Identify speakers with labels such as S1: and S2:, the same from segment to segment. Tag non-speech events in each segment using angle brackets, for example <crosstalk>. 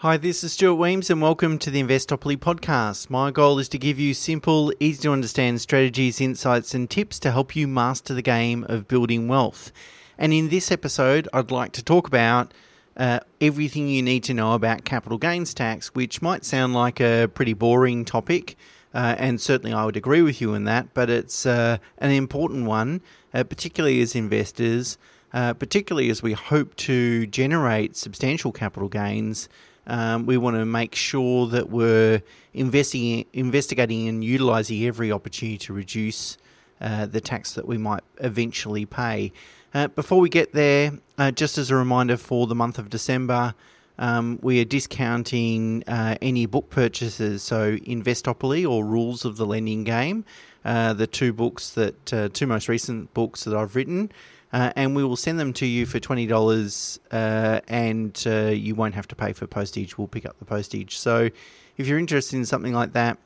S1: Hi, this is Stuart Wemyss, and welcome to the Investopoly podcast. My goal is to give you simple, easy to understand strategies, insights, and tips to help you master the game of building wealth. And in this episode, I'd like to talk about uh, everything you need to know about capital gains tax, which might sound like a pretty boring topic. Uh, and certainly I would agree with you in that, but it's uh, an important one, uh, particularly as investors, uh, particularly as we hope to generate substantial capital gains. Um, we want to make sure that we're investing, investigating and utilising every opportunity to reduce uh, the tax that we might eventually pay. Uh, before we get there, uh, just as a reminder for the month of December, um, we are discounting uh, any book purchases. So, Investopoly or Rules of the Lending Game, uh, the two books that, uh, two most recent books that I've written. Uh, and we will send them to you for twenty dollars, uh, and uh, you won't have to pay for postage. We'll pick up the postage. So, if you're interested in something like that,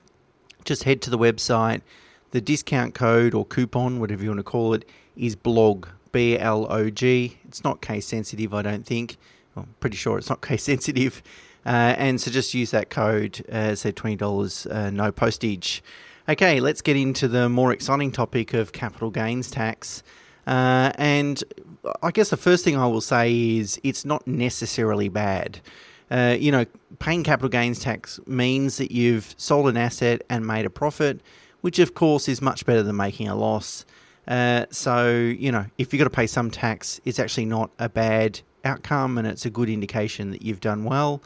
S1: just head to the website. The discount code or coupon, whatever you want to call it, is blog B L O G. It's not case sensitive, I don't think. Well, I'm pretty sure it's not <laughs> case sensitive. Uh, and so just use that code, uh, say $20, uh, no postage. Okay, let's get into the more exciting topic of capital gains tax. Uh, and I guess the first thing I will say is it's not necessarily bad. Uh, you know, paying capital gains tax means that you've sold an asset and made a profit, which of course is much better than making a loss. Uh, so, you know, if you've got to pay some tax, it's actually not a bad outcome and it's a good indication that you've done well.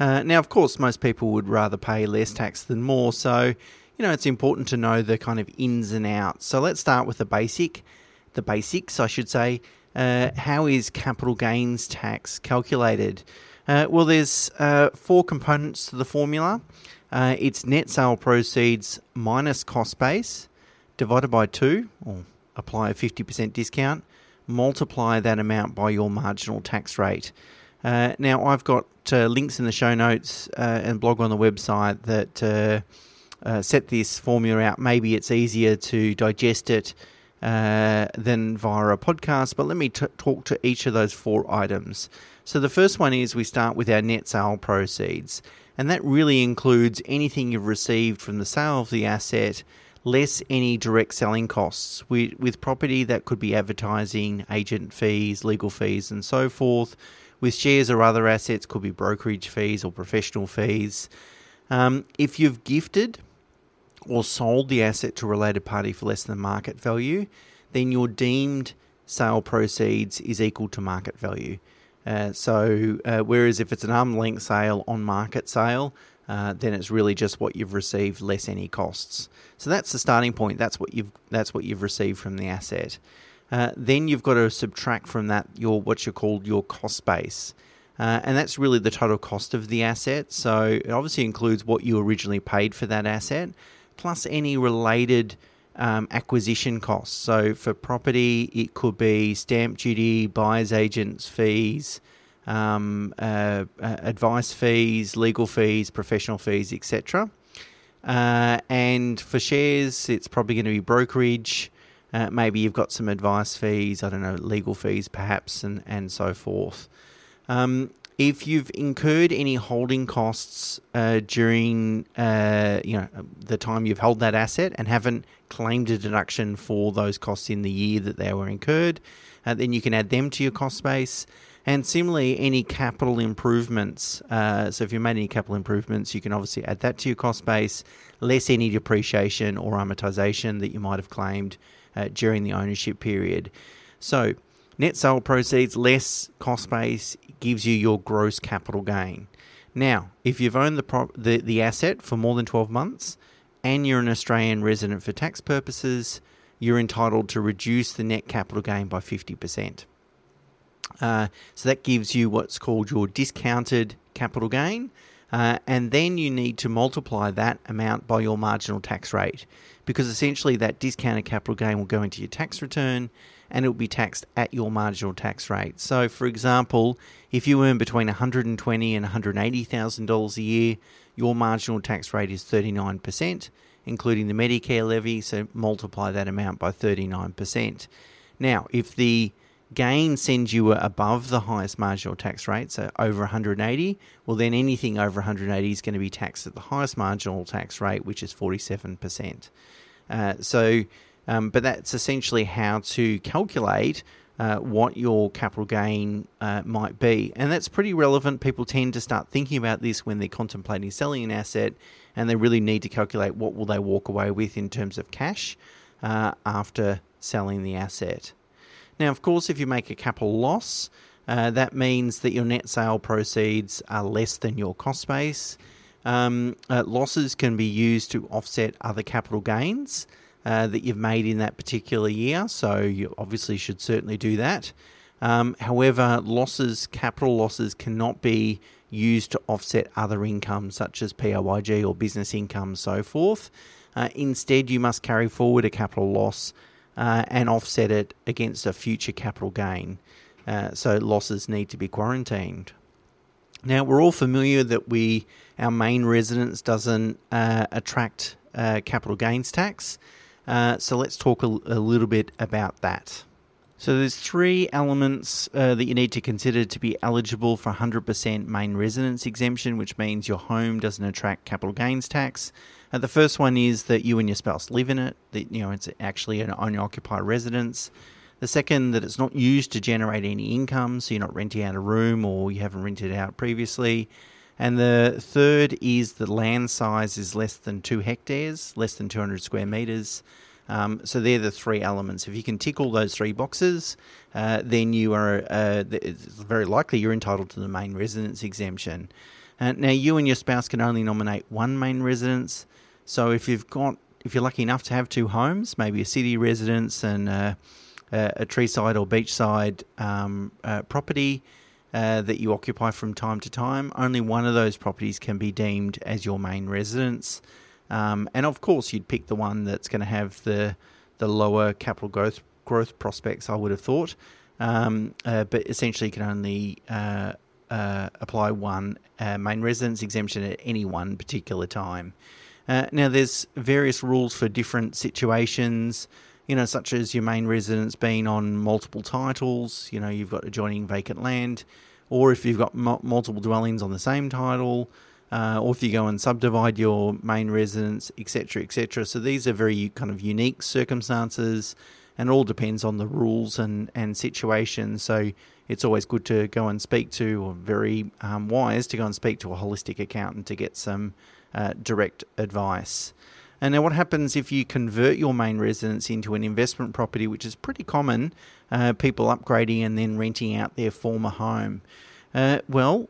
S1: Uh, now, of course, most people would rather pay less tax than more. So, you know, it's important to know the kind of ins and outs. So let's start with the basic, the basics, I should say. Uh, how is capital gains tax calculated? Uh, well, there's uh, four components to the formula. Uh, it's net sale proceeds minus cost base divided by two, or apply a 50% discount, multiply that amount by your marginal tax rate. Uh, now, I've got uh, links in the show notes and blog on the website that set this formula out. Maybe it's easier to digest it uh, than via a podcast, but let me t- talk to each of those four items. So, the first one is we start with our net sale proceeds, and that really includes anything you've received from the sale of the asset less any direct selling costs. With, with property, that could be advertising, agent fees, legal fees, and so forth. With shares or other assets, could be brokerage fees or professional fees. Um, if you've gifted or sold the asset to a related party for less than market value, then your deemed sale proceeds is equal to market value. Uh, so, uh, whereas if it's an arm length sale on market sale, uh, then it's really just what you've received less any costs. So that's the starting point. That's what you've that's what you've received from the asset. Uh, then you've got to subtract from that your what you called your cost base. Uh, and that's really the total cost of the asset. So it obviously includes what you originally paid for that asset, plus any related um, acquisition costs. So for property, it could be stamp duty, buyer's agents fees, um, uh, uh, advice fees, legal fees, professional fees, etc. Uh, and for shares, it's probably going to be brokerage. Uh, maybe you've got some advice fees, I don't know, legal fees perhaps, and, and so forth. Um, if you've incurred any holding costs uh, during uh, you know the time you've held that asset and haven't claimed a deduction for those costs in the year that they were incurred, uh, then you can add them to your cost base. And similarly, any capital improvements. Uh, so if you made any capital improvements, you can obviously add that to your cost base, less any depreciation or amortization that you might have claimed uh, during the ownership period. So net sale proceeds less cost base gives you your gross capital gain. Now, if you've owned the, the, the asset for more than 12 months and you're an Australian resident for tax purposes, you're entitled to reduce the net capital gain by 50%. Uh, so that gives you what's called your discounted capital gain. Uh, and then you need to multiply that amount by your marginal tax rate because essentially that discounted capital gain will go into your tax return and it will be taxed at your marginal tax rate. So, for example, if you earn between $120 and $180,000 a year, your marginal tax rate is 39%, including the Medicare levy, so multiply that amount by 39%. Now, if the gain sends you above the highest marginal tax rate, so over 180, well, then anything over 180 is going to be taxed at the highest marginal tax rate, which is 47%. Uh, so, um, but that's essentially how to calculate uh, what your capital gain uh, might be. And that's pretty relevant. People tend to start thinking about this when they're contemplating selling an asset and they really need to calculate what will they walk away with in terms of cash uh, after selling the asset. Now, of course, if you make a capital loss, uh, that means that your net sale proceeds are less than your cost base. Um, uh, losses can be used to offset other capital gains uh, that you've made in that particular year, so you obviously should certainly do that. Um, however, losses, capital losses, cannot be used to offset other income such as PAYG or business income, so forth. Uh, instead, you must carry forward a capital loss uh, and offset it against a future capital gain. Uh, so losses need to be quarantined. Now we're all familiar that we our main residence doesn't uh, attract capital gains tax. Uh, so let's talk a, a, little bit about that. So there's three elements uh, that you need to consider to be eligible for 100% main residence exemption, which means your home doesn't attract capital gains tax. Uh, the first one is that you and your spouse live in it, that you know it's actually an owner occupied residence. The second, that it's not used to generate any income, so you're not renting out a room or you haven't rented out previously. And the third is the land size is less than two hectares, less than 200 square meters. Um, so they're the three elements. If you can tick all those three boxes, uh, then you are uh, it's very likely you're entitled to the main residence exemption. Uh, now, you and your spouse can only nominate one main residence. So if you've got, if you're lucky enough to have two homes, maybe a city residence and uh, a treeside or beachside um, uh, property uh, that you occupy from time to time, only one of those properties can be deemed as your main residence. Um, and of course, you'd pick the one that's going to have the the lower capital growth growth prospects. I would have thought, um, uh, but essentially, you can only uh, uh, apply one uh, main residence exemption at any one particular time. Now, there's various rules for different situations, you know, such as your main residence being on multiple titles, you know, you've got adjoining vacant land, or if you've got m- multiple dwellings on the same title, uh, or if you go and subdivide your main residence, etc., etc. So these are very kind of unique circumstances, and all depends on the rules and, and situations. So it's always good to go and speak to, or very um, wise to go and speak to a holistic accountant to get some uh, direct advice. And now, what happens if you convert your main residence into an investment property, which is pretty common, uh, people upgrading and then renting out their former home? Uh, well,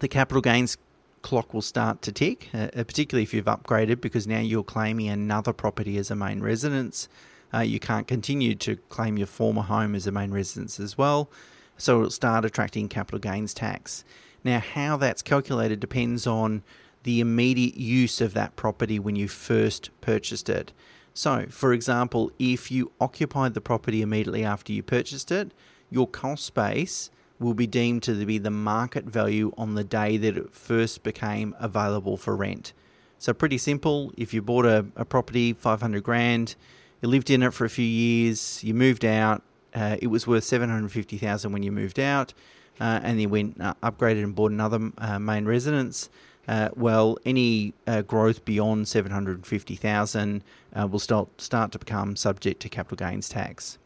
S1: the capital gains clock will start to tick, uh, uh particularly if you've upgraded, because now you're claiming another property as a main residence. Uh, you can't continue to claim your former home as a main residence as well, so it'll start attracting capital gains tax. Now, how that's calculated depends on the immediate use of that property when you first purchased it. So, for example, if you occupied the property immediately after you purchased it, your cost base will be deemed to be the market value on the day that it first became available for rent. So, pretty simple. If you bought a, a property, 500 grand, you lived in it for a few years, you moved out, uh, it was worth 750,000 when you moved out, uh, and you went uh, upgraded and bought another uh, main residence uh, well, any uh, growth beyond 750,000 uh, will start, start to become subject to capital gains tax.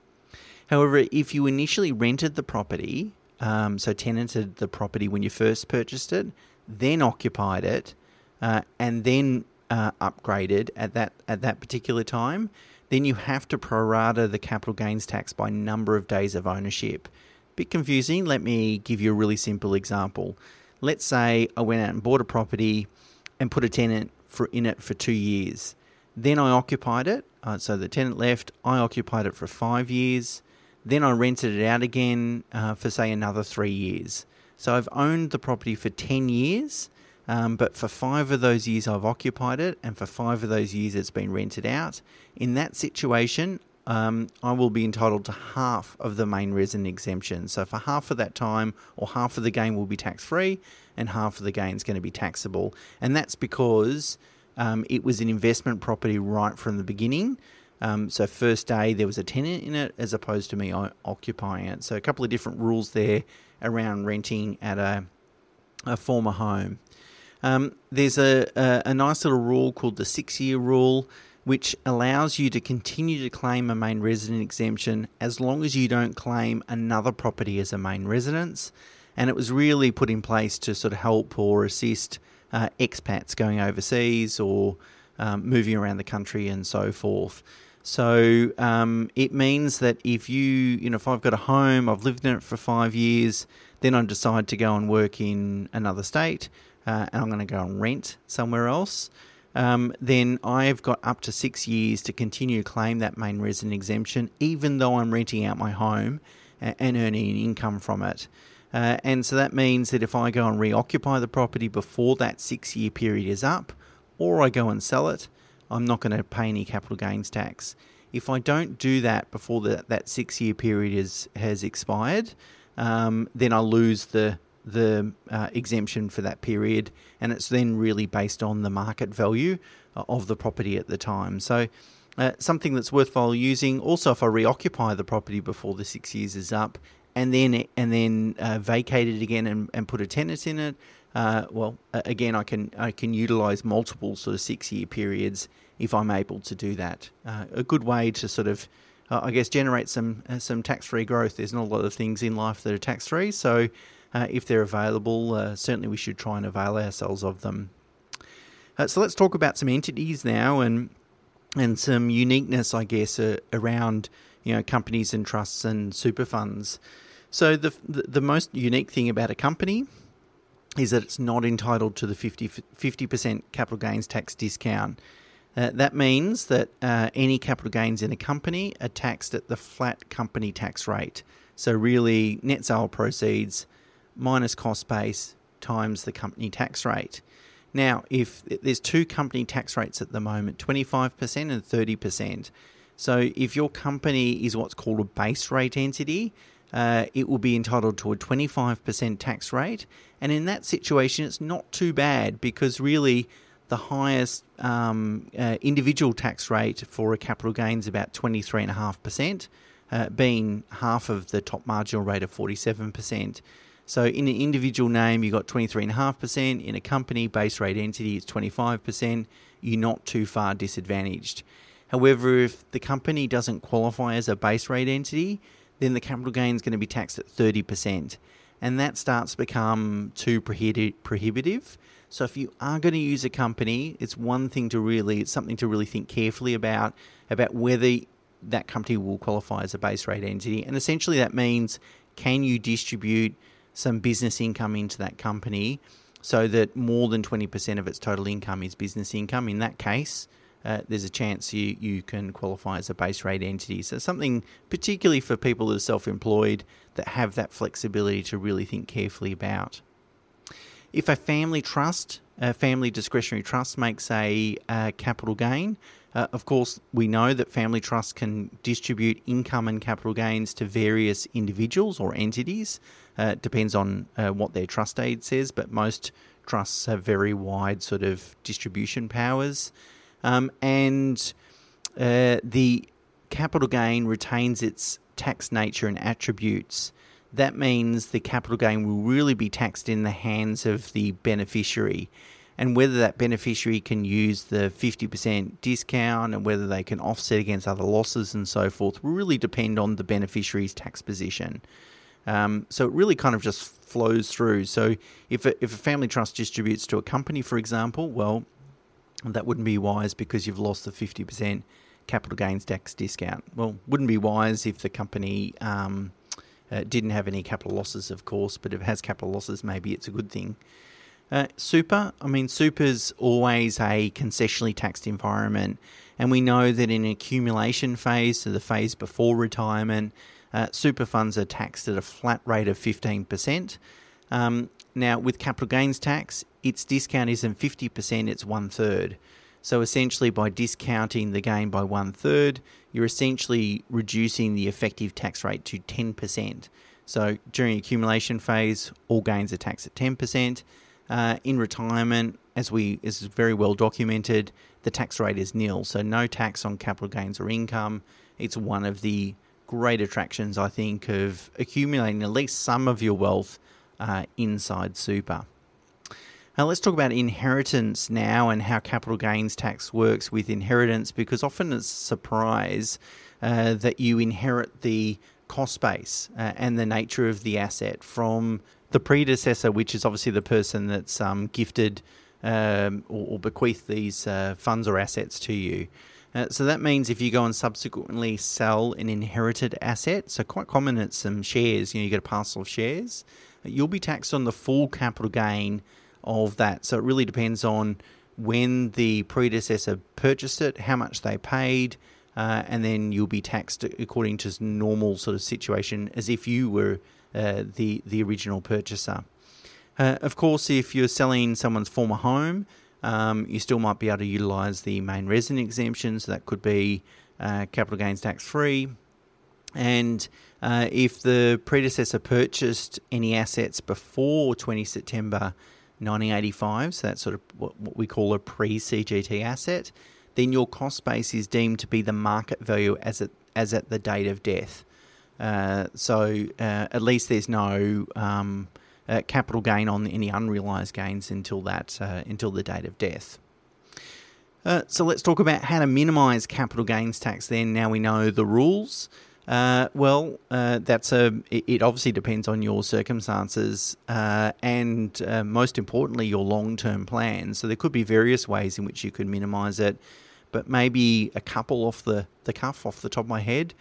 S1: However, if you initially rented the property, um, so tenanted the property when you first purchased it, then occupied it, uh, and then uh, upgraded at that at that particular time, then you have to prorata the capital gains tax by number of days of ownership. Bit confusing. Let me give you a really simple example let's say I went out and bought a property and put a tenant for in it for two years. Then I occupied it. Uh, so the tenant left. I occupied it for five years. Then I rented it out again uh, for say another three years. So I've owned the property for ten years, um, but for five of those years I've occupied it, and for five of those years it's been rented out. In that situation, um, I will be entitled to half of the main resident exemption. So for half of that time, or half of the gain will be tax free, and half of the gain is going to be taxable. And that's because um, it was an investment property right from the beginning. Um, so first day there was a tenant in it as opposed to me occupying it. So a couple of different rules there around renting at a, a former home. Um, there's a, a, a nice little rule called the six year rule, which allows you to continue to claim a main resident exemption as long as you don't claim another property as a main residence. And it was really put in place to sort of help or assist uh, expats going overseas or um, moving around the country and so forth. So um, it means that if you, you know, if I've got a home, I've lived in it for five years, then I decide to go and work in another state, uh, and I'm going to go and rent somewhere else. Um, then I've got up to six years to continue to claim that main resident exemption, even though I'm renting out my home and, earning an income from it. Uh, and so that means that if I go and reoccupy the property before that six year period is up, or I go and sell it, I'm not going to pay any capital gains tax. If I don't do that before the, that six year period is, has expired, um, then I lose the the uh, exemption for that period, and it's then really based on the market value uh, of the property at the time. So, uh, something that's worthwhile using. Also, if I reoccupy the property before the six years is up, and then and then uh, vacate it again and, and put a tenant in it, uh, well, again, I can I can utilize multiple sort of six year periods if I'm able to do that. Uh, a good way to sort of, I guess, generate some some tax free growth. There's not a lot of things in life that are tax free, so uh, if they're available, uh, certainly we should try and avail ourselves of them. so let's talk about some entities now and and some uniqueness, I guess, around you know companies and trusts and super funds. So the, the the most unique thing about a company is that it's not entitled to the 50, percent capital gains tax discount. Uh, that means that uh, any capital gains in a company are taxed at the flat company tax rate. So, really, net sale proceeds minus cost base times the company tax rate. Now, if there's two company tax rates at the moment 25% and 30%. So, if your company is what's called a base rate entity, uh, it will be entitled to a 25% tax rate. And in that situation, it's not too bad because really the highest um, uh, individual tax rate for a capital gain is about 23.5%, uh, being half of the top marginal rate of 47%. So in an individual name, you've got 23.5%. In a company base rate entity, it's 25%. You're not too far disadvantaged. However, if the company doesn't qualify as a base rate entity, then the capital gain is going to be taxed at 30%. And that starts to become too prohibitive. So if you are going to use a company, it's one thing to really, it's something to really think carefully about, about whether that company will qualify as a base rate entity. And essentially that means can you distribute some business income into that company so that more than 20% of its total income is business income? In that case, uh, there's a chance you, you can qualify as a base rate entity. So, something particularly for people that are self employed that have that flexibility to really think carefully about. If a family trust, a family discretionary trust, makes a, capital gain, uh, of course, we know that family trusts can distribute income and capital gains to various individuals or entities. Uh, it depends on uh, what their trust deed says, but most trusts have very wide sort of distribution powers. Um, and uh, the capital gain retains its tax nature and attributes. That means the capital gain will really be taxed in the hands of the beneficiary. And whether that beneficiary can use the 50% discount and whether they can offset against other losses and so forth will really depend on the beneficiary's tax position. Um, so it really kind of just flows through. So if a, if a family trust distributes to a company, for example, well, that wouldn't be wise because you've lost the 50% capital gains tax discount. Well, wouldn't be wise if the company um, uh, didn't have any capital losses, of course, but if it has capital losses, maybe it's a good thing. Uh, super, I mean, super's always a concessionally taxed environment, and we know that in accumulation phase, so the phase before retirement, uh, super funds are taxed at a flat rate of 15%. Um, now, with capital gains tax, its discount isn't 50%, it's one third. So essentially, by discounting the gain by one third, you're essentially reducing the effective tax rate to 10%. So during accumulation phase, all gains are taxed at 10%. Uh, in retirement, as we is very well documented, the tax rate is nil, so no tax on capital gains or income. It's one of the great attractions, I think, of accumulating at least some of your wealth uh, inside super. Now, let's talk about inheritance now and how capital gains tax works with inheritance because often it's a surprise uh, that you inherit the cost base uh, and the nature of the asset from the predecessor, which is obviously the person that's um, gifted um, or, or, bequeathed these uh, funds or assets to you. Uh, so that means if you go and subsequently sell an inherited asset, so quite common it's some shares, you know, you get a parcel of shares, you'll be taxed on the full capital gain of that. So it really depends on when the predecessor purchased it, how much they paid, uh, and then you'll be taxed according to normal sort of situation as if you were uh, the the original purchaser. Uh, of course, if you're selling someone's former home, um, you still might be able to utilise the main resident exemption, so that could be uh, capital gains tax free. And uh, if the predecessor purchased any assets before 20 September 1985, so that's sort of what, what we call a pre CGT asset, then your cost base is deemed to be the market value as it as at the date of death. Uh, so uh, at least there's no um, uh, capital gain on any unrealized gains until that uh, until the date of death. Uh, so let's talk about how to minimize capital gains tax. Then now we know the rules. Uh, well, uh, that's a. It, obviously depends on your circumstances uh, and most importantly your long-term plan. So there could be various ways in which you could minimise it, but maybe a couple off the the cuff, off the top of my head.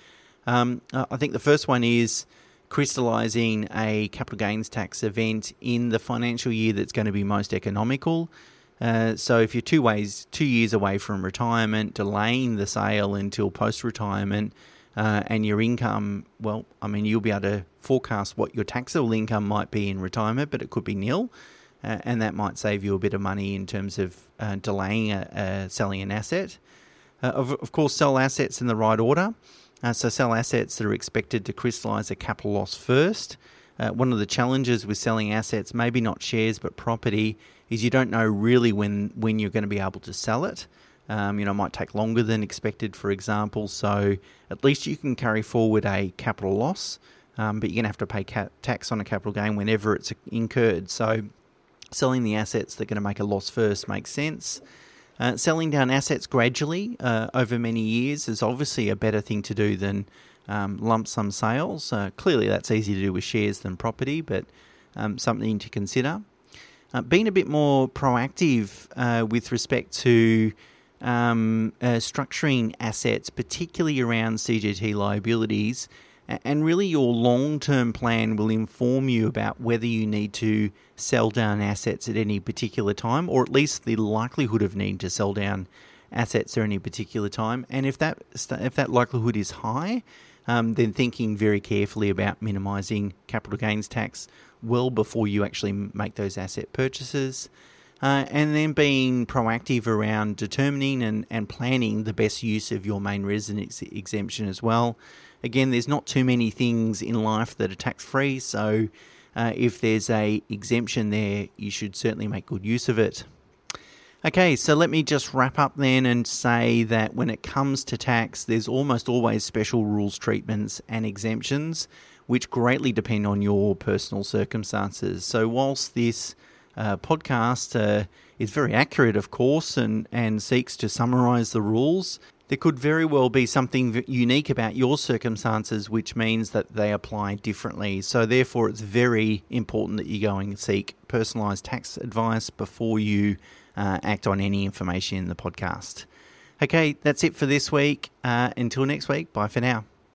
S1: Um, I think the first one is crystallizing a capital gains tax event in the financial year that's going to be most economical. Uh, so if you're two ways, two years away from retirement, delaying the sale until post-retirement, uh, and your income, well, I mean, you'll be able to forecast what your taxable income might be in retirement, but it could be nil, uh, and that might save you a bit of money in terms of uh, delaying a, selling an asset. Uh, of, of course, sell assets in the right order. Uh, so sell assets that are expected to crystallise a capital loss first. Uh, one of the challenges with selling assets, maybe not shares but property, is you don't know really when when you're going to be able to sell it. Um, you know, might take longer than expected, for example. So at least you can carry forward a capital loss, um, but you're going to have to pay ca- tax on a capital gain whenever it's incurred. So selling the assets that are going to make a loss first makes sense. Uh, selling down assets gradually uh, over many years is obviously a better thing to do than um, lump sum sales. Uh, clearly, that's easier to do with shares than property, but um, something to consider. Uh, being a bit more proactive uh, with respect to um, uh, structuring assets, particularly around CGT liabilities, and really, your long term plan will inform you about whether you need to sell down assets at any particular time, or at least the likelihood of needing to sell down assets at any particular time. And if that if that likelihood is high, um, then thinking very carefully about minimising capital gains tax well before you actually make those asset purchases. Uh, and then being proactive around determining and, and planning the best use of your main residence exemption as well. Again, there's not too many things in life that are tax free, so uh, if there's a exemption there, you should certainly make good use of it. Okay, so let me just wrap up then and say that when it comes to tax, there's almost always special rules, treatments, and exemptions, which greatly depend on your personal circumstances. So, whilst this uh, podcast uh, is very accurate, of course, and, and seeks to summarize the rules, there could very well be something unique about your circumstances, which means that they apply differently. So, therefore, it's very important that you go and seek personalised tax advice before you uh, act on any information in the podcast. Okay, that's it for this week. Uh, until next week, bye for now.